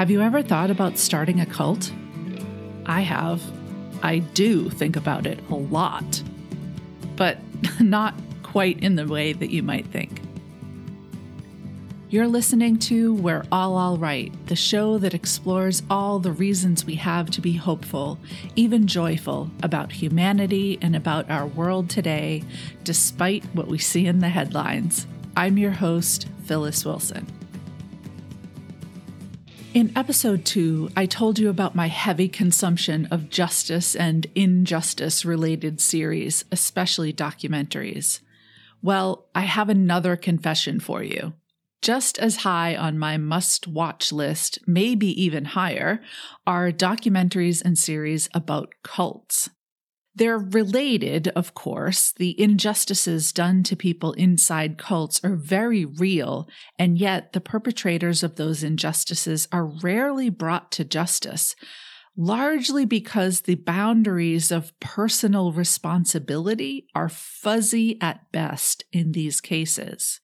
Have you ever thought about starting a cult? I have. I do think about it a lot, but not quite in the way that you might think. You're listening to We're All All Right, the show that explores all the reasons we have to be hopeful, even joyful, about humanity and about our world today, despite what we see in the headlines. I'm your host, Phyllis Wilson. In episode two, I told you about my heavy consumption of justice and injustice related series, especially documentaries. Well, I have another confession for you. Just as high on my must watch list, maybe even higher, are documentaries and series about cults. They're related, of course. The injustices done to people inside cults are very real, and yet the perpetrators of those injustices are rarely brought to justice, largely because the boundaries of personal responsibility are fuzzy at best in these cases.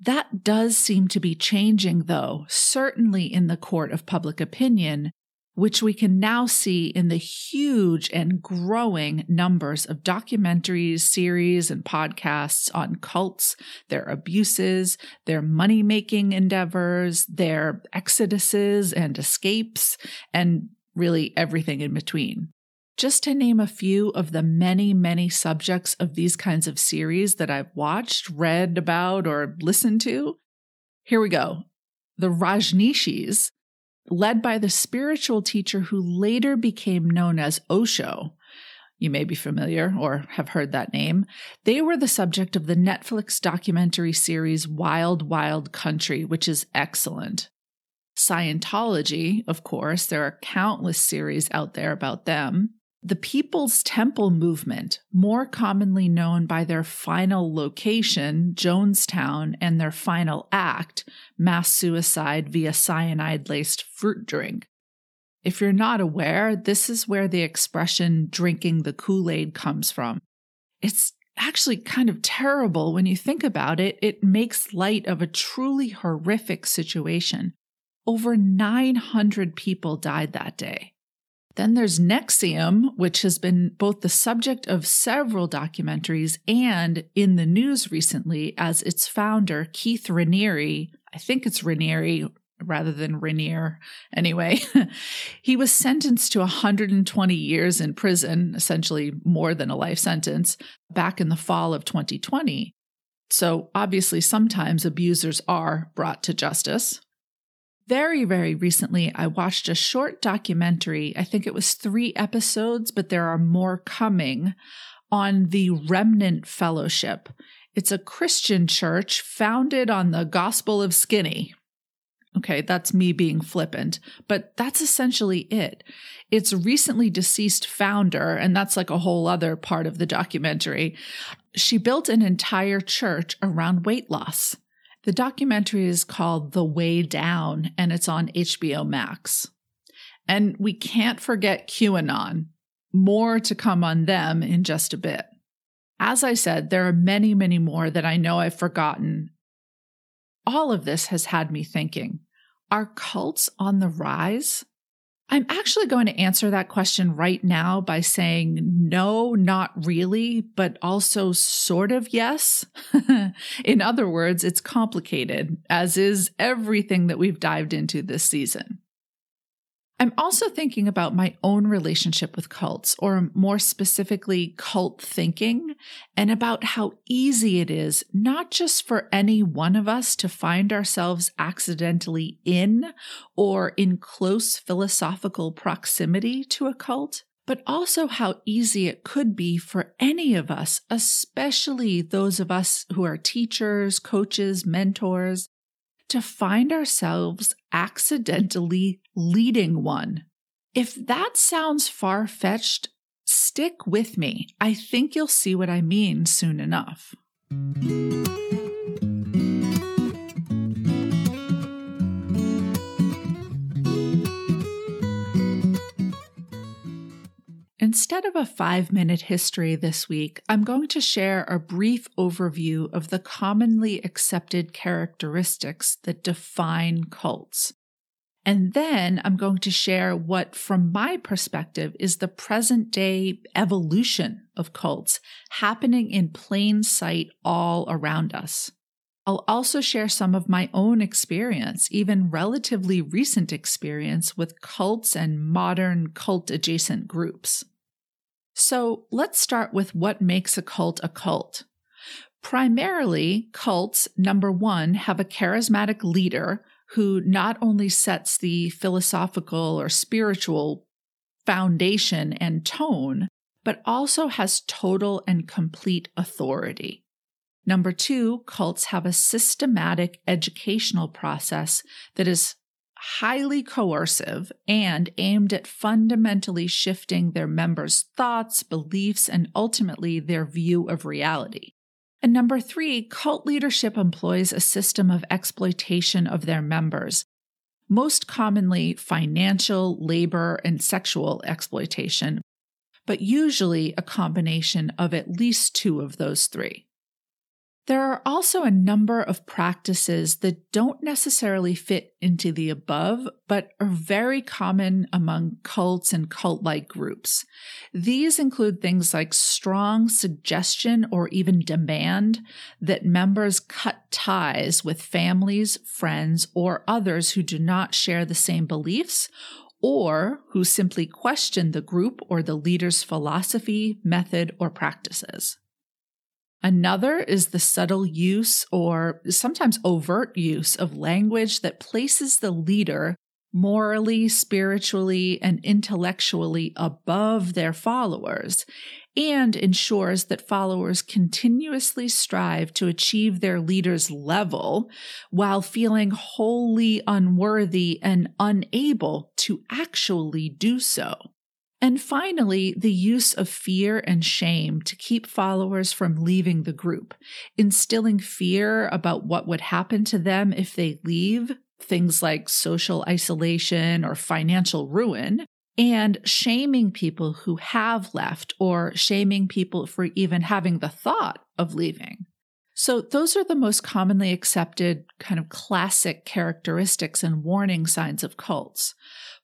That does seem to be changing, though, certainly in the court of public opinion, which we can now see in the huge and growing numbers of documentaries, series, and podcasts on cults, their abuses, their money making endeavors, their exoduses and escapes, and really everything in between. Just to name a few of the many, many subjects of these kinds of series that I've watched, read about, or listened to, here we go. The Rajneeshis led by the spiritual teacher who later became known as Osho. You may be familiar or have heard that name. They were the subject of the Netflix documentary series Wild Wild Country, which is excellent. Scientology, of course, there are countless series out there about them. The People's Temple movement, more commonly known by their final location, Jonestown, and their final act, mass suicide via cyanide laced fruit drink. If you're not aware, this is where the expression drinking the Kool Aid comes from. It's actually kind of terrible when you think about it. It makes light of a truly horrific situation. Over 900 people died that day. Then there's NXIVM, which has been both the subject of several documentaries and in the news recently as its founder, Keith Raniere, I think it's Raniere rather than Rainier. Anyway, he was sentenced to 120 years in prison, essentially more than a life sentence, back in the fall of 2020. So obviously, sometimes abusers are brought to justice. Very, very recently, I watched a short documentary. I think it was three episodes, but there are more coming on the Remnant Fellowship. It's a Christian church founded on the Gospel of Skinny. Okay, that's me being flippant, but that's essentially it. Its recently deceased founder, and that's like a whole other part of the documentary, she built an entire church around weight loss. The documentary is called The Way Down and it's on HBO Max. And we can't forget QAnon. More to come on them in just a bit. As I said, there are many, many more that I know I've forgotten. All of this has had me thinking are cults on the rise? I'm actually going to answer that question right now by saying no, not really, but also sort of yes. In other words, it's complicated, as is everything that we've dived into this season. I'm also thinking about my own relationship with cults, or more specifically, cult thinking, and about how easy it is, not just for any one of us to find ourselves accidentally in or in close philosophical proximity to a cult, but also how easy it could be for any of us, especially those of us who are teachers, coaches, mentors, to find ourselves accidentally leading one. If that sounds far fetched, stick with me. I think you'll see what I mean soon enough. Instead of a five minute history this week, I'm going to share a brief overview of the commonly accepted characteristics that define cults. And then I'm going to share what, from my perspective, is the present day evolution of cults happening in plain sight all around us. I'll also share some of my own experience, even relatively recent experience with cults and modern cult adjacent groups. So let's start with what makes a cult a cult. Primarily, cults, number one, have a charismatic leader who not only sets the philosophical or spiritual foundation and tone, but also has total and complete authority. Number two, cults have a systematic educational process that is highly coercive and aimed at fundamentally shifting their members' thoughts, beliefs, and ultimately their view of reality. And number three, cult leadership employs a system of exploitation of their members, most commonly financial, labor, and sexual exploitation, but usually a combination of at least two of those three. There are also a number of practices that don't necessarily fit into the above, but are very common among cults and cult like groups. These include things like strong suggestion or even demand that members cut ties with families, friends, or others who do not share the same beliefs or who simply question the group or the leader's philosophy, method, or practices. Another is the subtle use or sometimes overt use of language that places the leader morally, spiritually, and intellectually above their followers and ensures that followers continuously strive to achieve their leader's level while feeling wholly unworthy and unable to actually do so. And finally, the use of fear and shame to keep followers from leaving the group, instilling fear about what would happen to them if they leave, things like social isolation or financial ruin, and shaming people who have left or shaming people for even having the thought of leaving. So, those are the most commonly accepted kind of classic characteristics and warning signs of cults.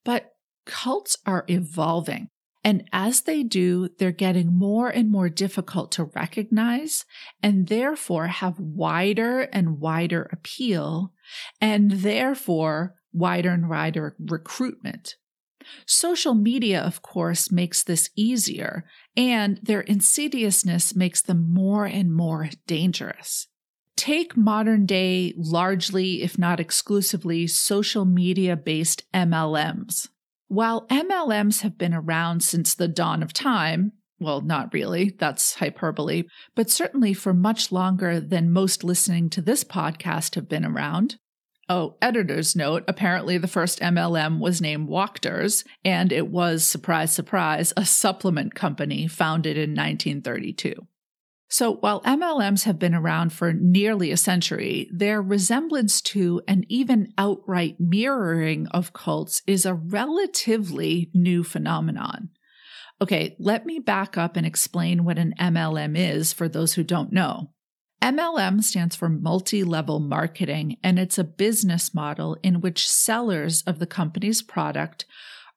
But cults are evolving. And as they do, they're getting more and more difficult to recognize and therefore have wider and wider appeal and therefore wider and wider recruitment. Social media, of course, makes this easier and their insidiousness makes them more and more dangerous. Take modern day, largely, if not exclusively, social media based MLMs. While MLMs have been around since the dawn of time, well, not really, that's hyperbole, but certainly for much longer than most listening to this podcast have been around. Oh, editor's note apparently the first MLM was named Walkters, and it was, surprise, surprise, a supplement company founded in 1932. So while MLMs have been around for nearly a century, their resemblance to and even outright mirroring of cults is a relatively new phenomenon. Okay, let me back up and explain what an MLM is for those who don't know. MLM stands for multi level marketing, and it's a business model in which sellers of the company's product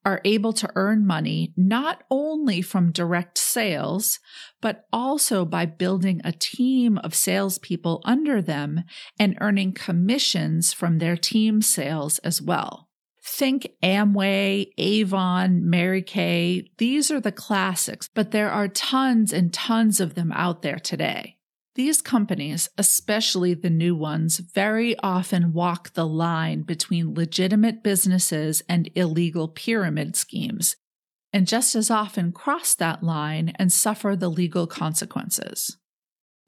are able to earn money not only from direct sales, but also by building a team of salespeople under them and earning commissions from their team sales as well. Think Amway, Avon, Mary Kay. These are the classics, but there are tons and tons of them out there today. These companies, especially the new ones, very often walk the line between legitimate businesses and illegal pyramid schemes, and just as often cross that line and suffer the legal consequences.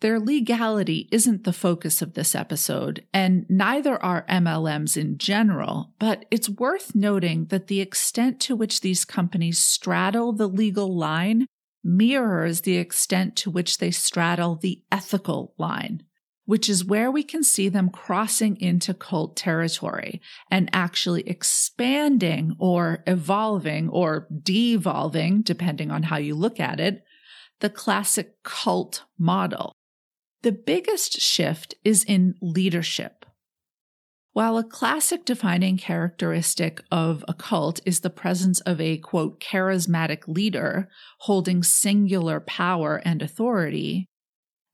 Their legality isn't the focus of this episode, and neither are MLMs in general, but it's worth noting that the extent to which these companies straddle the legal line mirrors the extent to which they straddle the ethical line, which is where we can see them crossing into cult territory and actually expanding or evolving or devolving, depending on how you look at it, the classic cult model. The biggest shift is in leadership. While a classic defining characteristic of a cult is the presence of a quote, charismatic leader holding singular power and authority,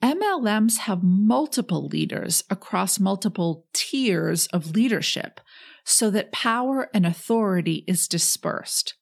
MLMs have multiple leaders across multiple tiers of leadership so that power and authority is dispersed.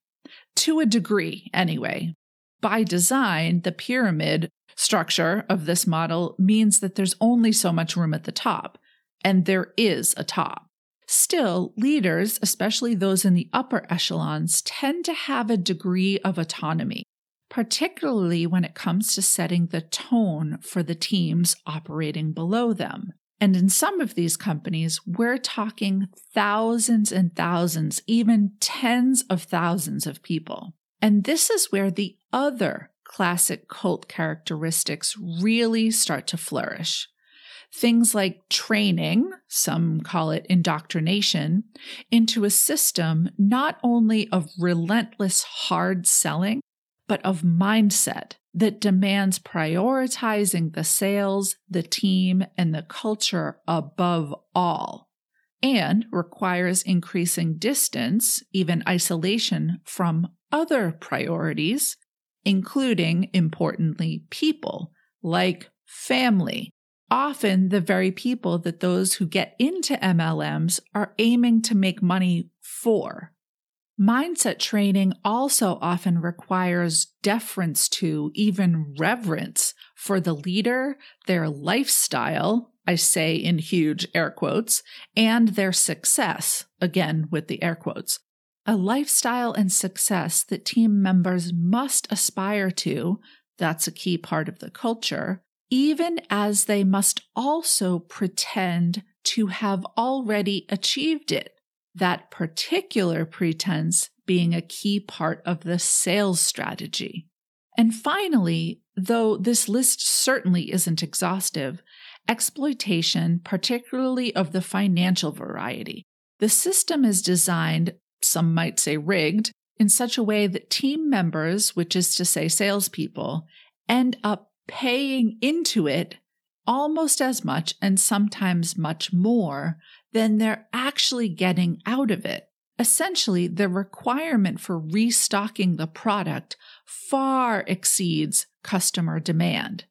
To a degree, anyway. By design, the pyramid structure of this model means that there's only so much room at the top and there is a top. Still, leaders, especially those in the upper echelons, tend to have a degree of autonomy, particularly when it comes to setting the tone for the teams operating below them. And in some of these companies, we're talking thousands and thousands, even tens of thousands of people. And this is where the other classic cult characteristics really start to flourish. Things like training, some call it indoctrination, into a system not only of relentless hard selling, but of mindset that demands prioritizing the sales, the team, and the culture above all, and requires increasing distance, even isolation, from other priorities, including, importantly, people like family, often the very people that those who get into MLMs are aiming to make money for. Mindset training also often requires deference to, even reverence for the leader, their lifestyle, I say in huge air quotes, and their success, again with the air quotes. A lifestyle and success that team members must aspire to, that's a key part of the culture, even as they must also pretend to have already achieved it. That particular pretense being a key part of the sales strategy. And finally, though this list certainly isn't exhaustive, exploitation, particularly of the financial variety. The system is designed, some might say rigged, in such a way that team members, which is to say salespeople, end up paying into it almost as much and sometimes much more than they're actually getting out of it. Essentially, the requirement for restocking the product far exceeds customer demand.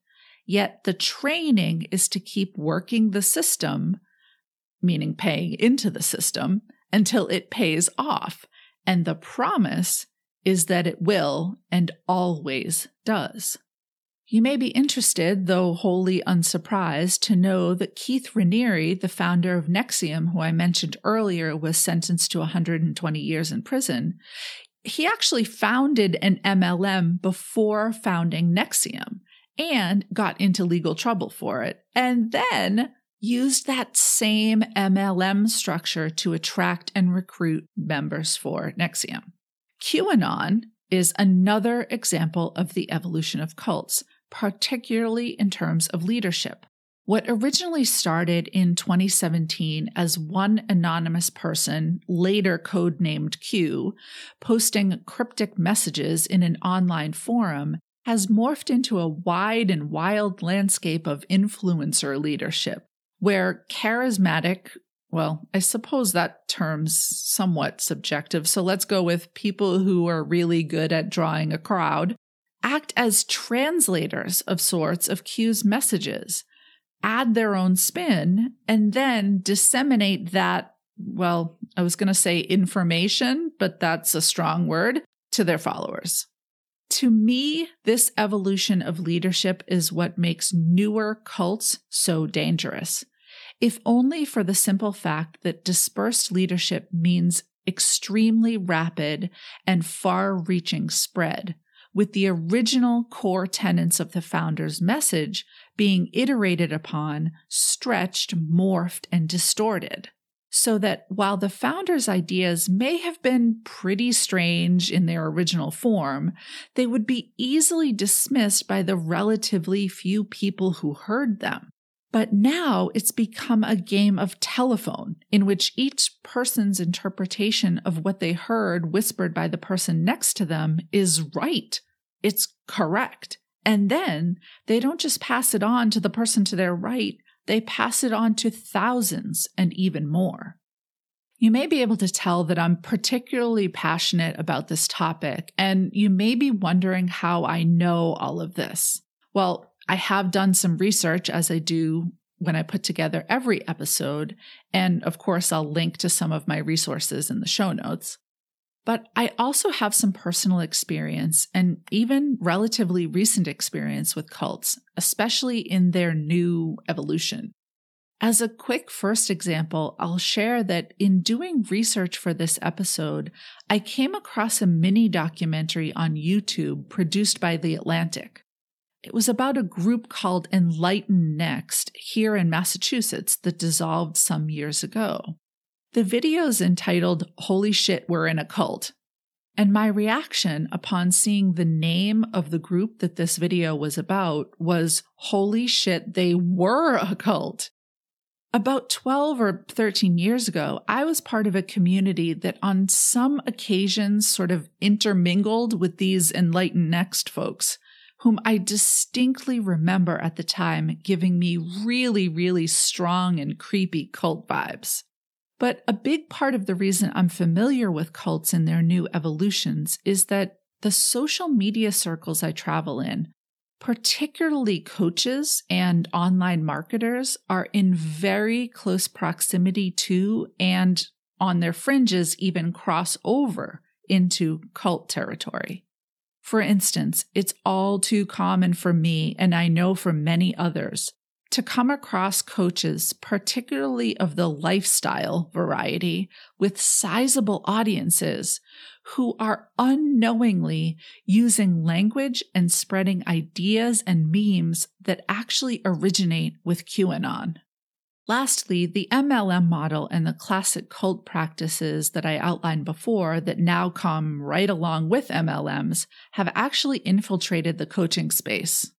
Yet the training is to keep working the system, meaning paying into the system, until it pays off. And the promise is that it will and always does. You may be interested, though wholly unsurprised, to know that Keith Raniere, the founder of NXIVM, who I mentioned earlier was sentenced to 120 years in prison, he actually founded an MLM before founding NXIVM and got into legal trouble for it, and then used that same MLM structure to attract and recruit members for NXIVM. QAnon is another example of the evolution of cults particularly in terms of leadership. What originally started in 2017 as one anonymous person, later codenamed Q, posting cryptic messages in an online forum, has morphed into a wide and wild landscape of influencer leadership, where charismatic, well, I suppose that term's somewhat subjective, so let's go with people who are really good at drawing a crowd, act as translators of sorts of Q's messages, add their own spin, and then disseminate that, well, I was going to say information, but that's a strong word, to their followers. To me, this evolution of leadership is what makes newer cults so dangerous. If only for the simple fact that dispersed leadership means extremely rapid and far reaching spread with the original core tenets of the founder's message being iterated upon, stretched, morphed, and distorted. So that while the founder's ideas may have been pretty strange in their original form, they would be easily dismissed by the relatively few people who heard them. But now it's become a game of telephone in which each person's interpretation of what they heard whispered by the person next to them is right it's correct. And then they don't just pass it on to the person to their right, they pass it on to thousands and even more. You may be able to tell that I'm particularly passionate about this topic, and you may be wondering how I know all of this. Well, I have done some research as I do when I put together every episode, and of course, I'll link to some of my resources in the show notes. But I also have some personal experience and even relatively recent experience with cults, especially in their new evolution. As a quick first example, I'll share that in doing research for this episode, I came across a mini documentary on YouTube produced by The Atlantic. It was about a group called EnlightenNext here in Massachusetts that dissolved some years ago. The video is entitled Holy Shit, We're in a Cult. And my reaction upon seeing the name of the group that this video was about was Holy shit, they were a cult. About 12 or 13 years ago, I was part of a community that on some occasions sort of intermingled with these Enlightened Next folks, whom I distinctly remember at the time giving me really, really strong and creepy cult vibes. But a big part of the reason I'm familiar with cults and their new evolutions is that the social media circles I travel in particularly coaches and online marketers, are in very close proximity to and on their fringes even cross over into cult territory. For instance, it's all too common for me, and I know for many others, to come across coaches, particularly of the lifestyle variety, with sizable audiences who are unknowingly using language and spreading ideas and memes that actually originate with QAnon. Lastly, the MLM model and the classic cult practices that I outlined before that now come right along with MLMs have actually infiltrated the coaching space.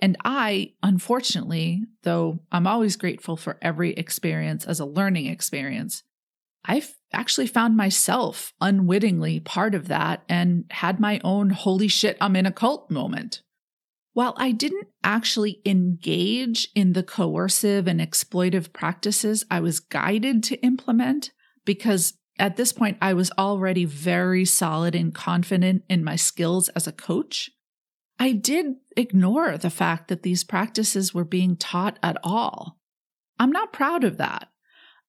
And I, unfortunately, though I'm always grateful for every experience as a learning experience, I've actually found myself unwittingly part of that and had my own holy shit, I'm in a cult moment. While I didn't actually engage in the coercive and exploitive practices I was guided to implement, because at this point I was already very solid and confident in my skills as a coach, I did ignore the fact that these practices were being taught at all. I'm not proud of that.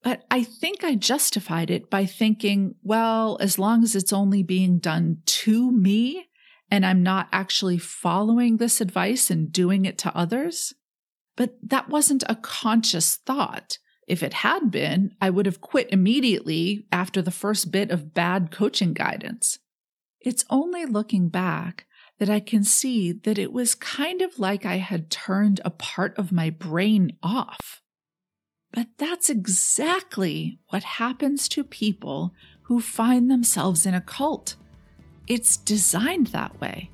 But I think I justified it by thinking, well, as long as it's only being done to me and I'm not actually following this advice and doing it to others. But that wasn't a conscious thought. If it had been, I would have quit immediately after the first bit of bad coaching guidance. It's only looking back that I can see that it was kind of like I had turned a part of my brain off. But that's exactly what happens to people who find themselves in a cult. It's designed that way.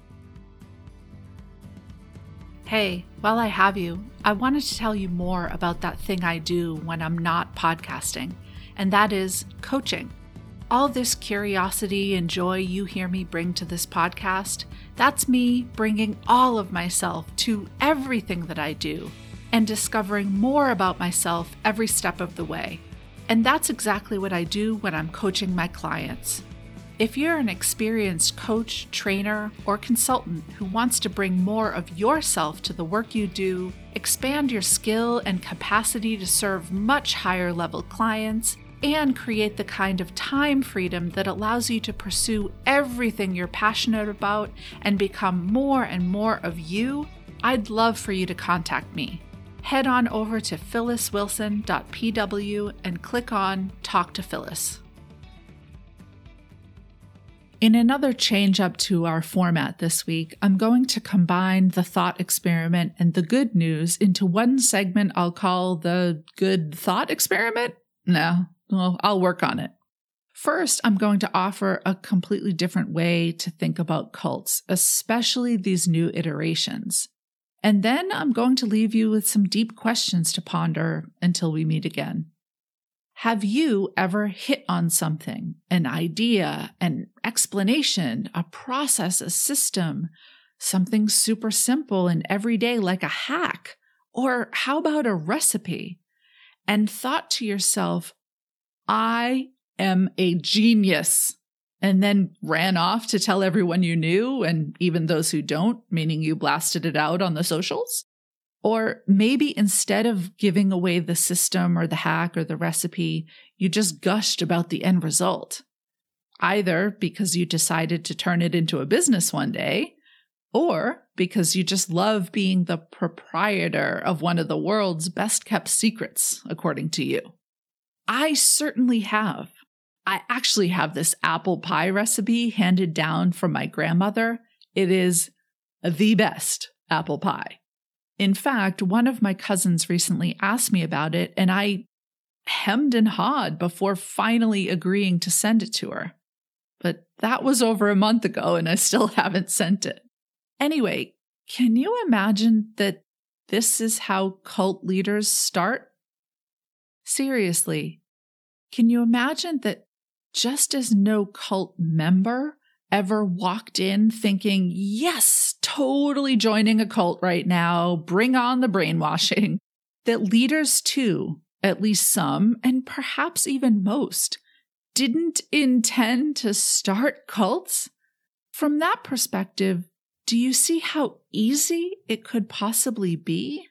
Hey, while I have you, I wanted to tell you more about that thing I do when I'm not podcasting, and that is coaching. All this curiosity and joy you hear me bring to this podcast, that's me bringing all of myself to everything that I do and discovering more about myself every step of the way. And that's exactly what I do when I'm coaching my clients. If you're an experienced coach, trainer, or consultant who wants to bring more of yourself to the work you do, expand your skill and capacity to serve much higher level clients, and create the kind of time freedom that allows you to pursue everything you're passionate about and become more and more of you, I'd love for you to contact me head on over to phylliswilson.pw and click on Talk to Phyllis. In another change up to our format this week, I'm going to combine the thought experiment and the good news into one segment I'll call the good thought experiment. No, well, I'll work on it. First, I'm going to offer a completely different way to think about cults, especially these new iterations. And then I'm going to leave you with some deep questions to ponder until we meet again. Have you ever hit on something, an idea, an explanation, a process, a system, something super simple and everyday like a hack, Or how about a recipe and thought to yourself, I am a genius, and then ran off to tell everyone you knew and even those who don't, meaning you blasted it out on the socials? Or maybe instead of giving away the system or the hack or the recipe, you just gushed about the end result. Either because you decided to turn it into a business one day, or because you just love being the proprietor of one of the world's best kept secrets, according to you. I certainly have. I actually have this apple pie recipe handed down from my grandmother. It is the best apple pie. In fact, one of my cousins recently asked me about it, and I hemmed and hawed before finally agreeing to send it to her. But that was over a month ago, and I still haven't sent it. Anyway, can you imagine that this is how cult leaders start? Seriously, can you imagine that just as no cult member ever walked in thinking, yes, totally joining a cult right now, bring on the brainwashing, that leaders too, at least some, and perhaps even most, didn't intend to start cults? From that perspective, do you see how easy it could possibly be?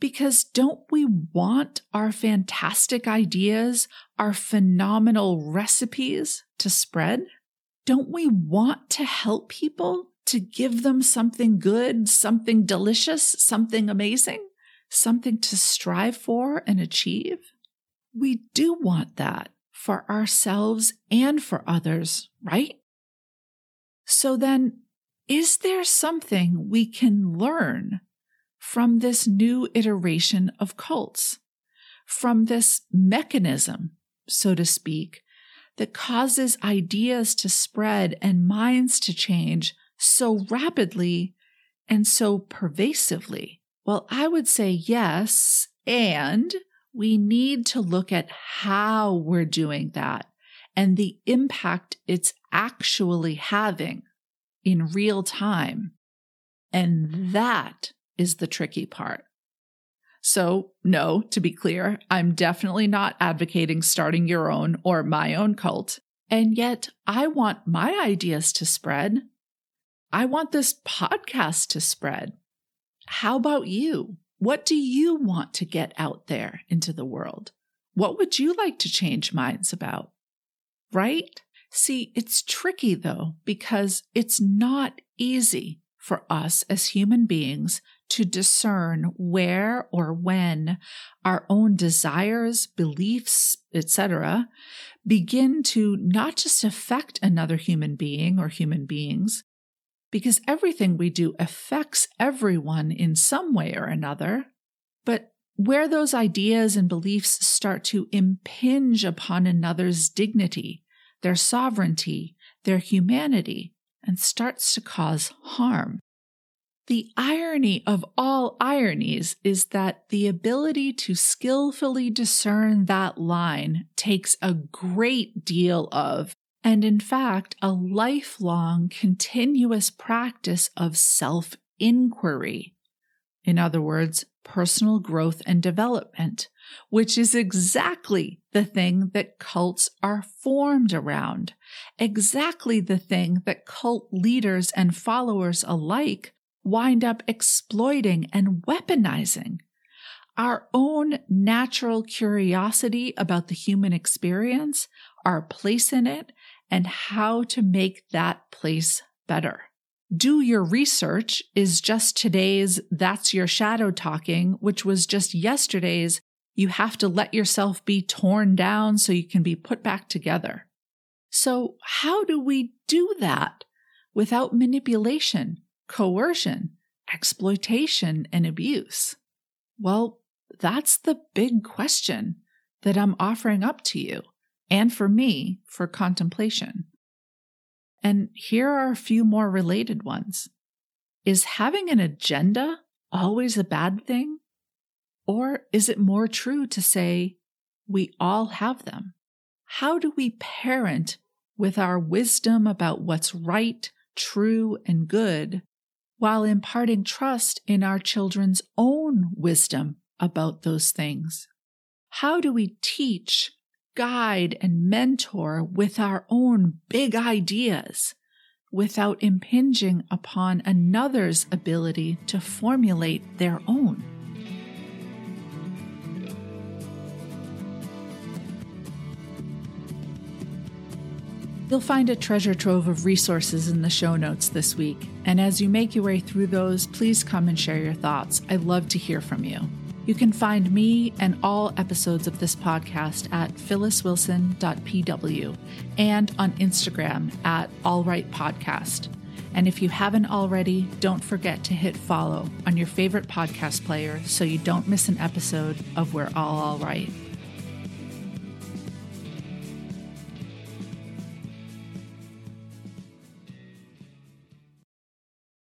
Because don't we want our fantastic ideas, our phenomenal recipes to spread? Don't we want to help people, to give them something good, something delicious, something amazing, something to strive for and achieve? We do want that for ourselves and for others, right? So then, is there something we can learn from this new iteration of cults? From this mechanism, so to speak, that causes ideas to spread and minds to change so rapidly and so pervasively? Well, I would say yes. And we need to look at how we're doing that and the impact it's actually having in real time. And that is the tricky part. So, no, to be clear, I'm definitely not advocating starting your own or my own cult. And yet, I want my ideas to spread. I want this podcast to spread. How about you? What do you want to get out there into the world? What would you like to change minds about? Right? See, it's tricky though, because it's not easy for us as human beings to discern where or when our own desires, beliefs, etc., begin to not just affect another human being or human beings, because everything we do affects everyone in some way or another, but where those ideas and beliefs start to impinge upon another's dignity, their sovereignty, their humanity, and starts to cause harm. The irony of all ironies is that the ability to skillfully discern that line takes a great deal of, and in fact, a lifelong continuous practice of self inquiry. In other words, personal growth and development, which is exactly the thing that cults are formed around, exactly the thing that cult leaders and followers alike wind up exploiting and weaponizing. Our own natural curiosity about the human experience, our place in it, and how to make that place better do your research is just today's that's your shadow talking, which was just yesterday's you have to let yourself be torn down so you can be put back together. So, how do we do that without manipulation, coercion, exploitation, and abuse? Well, that's the big question that I'm offering up to you and for me for contemplation. And here are a few more related ones. Is having an agenda always a bad thing? Or is it more true to say we all have them? How do we parent with our wisdom about what's right, true, and good while imparting trust in our children's own wisdom about those things? How do we teach, guide, and mentor with our own big ideas without impinging upon another's ability to formulate their own? You'll find a treasure trove of resources in the show notes this week, and as you make your way through those, please come and share your thoughts. I'd love to hear from you. You can find me and all episodes of this podcast at phylliswilson.pw and on Instagram at allrightpodcast. And if you haven't already, don't forget to hit follow on your favorite podcast player so you don't miss an episode of We're All All Right.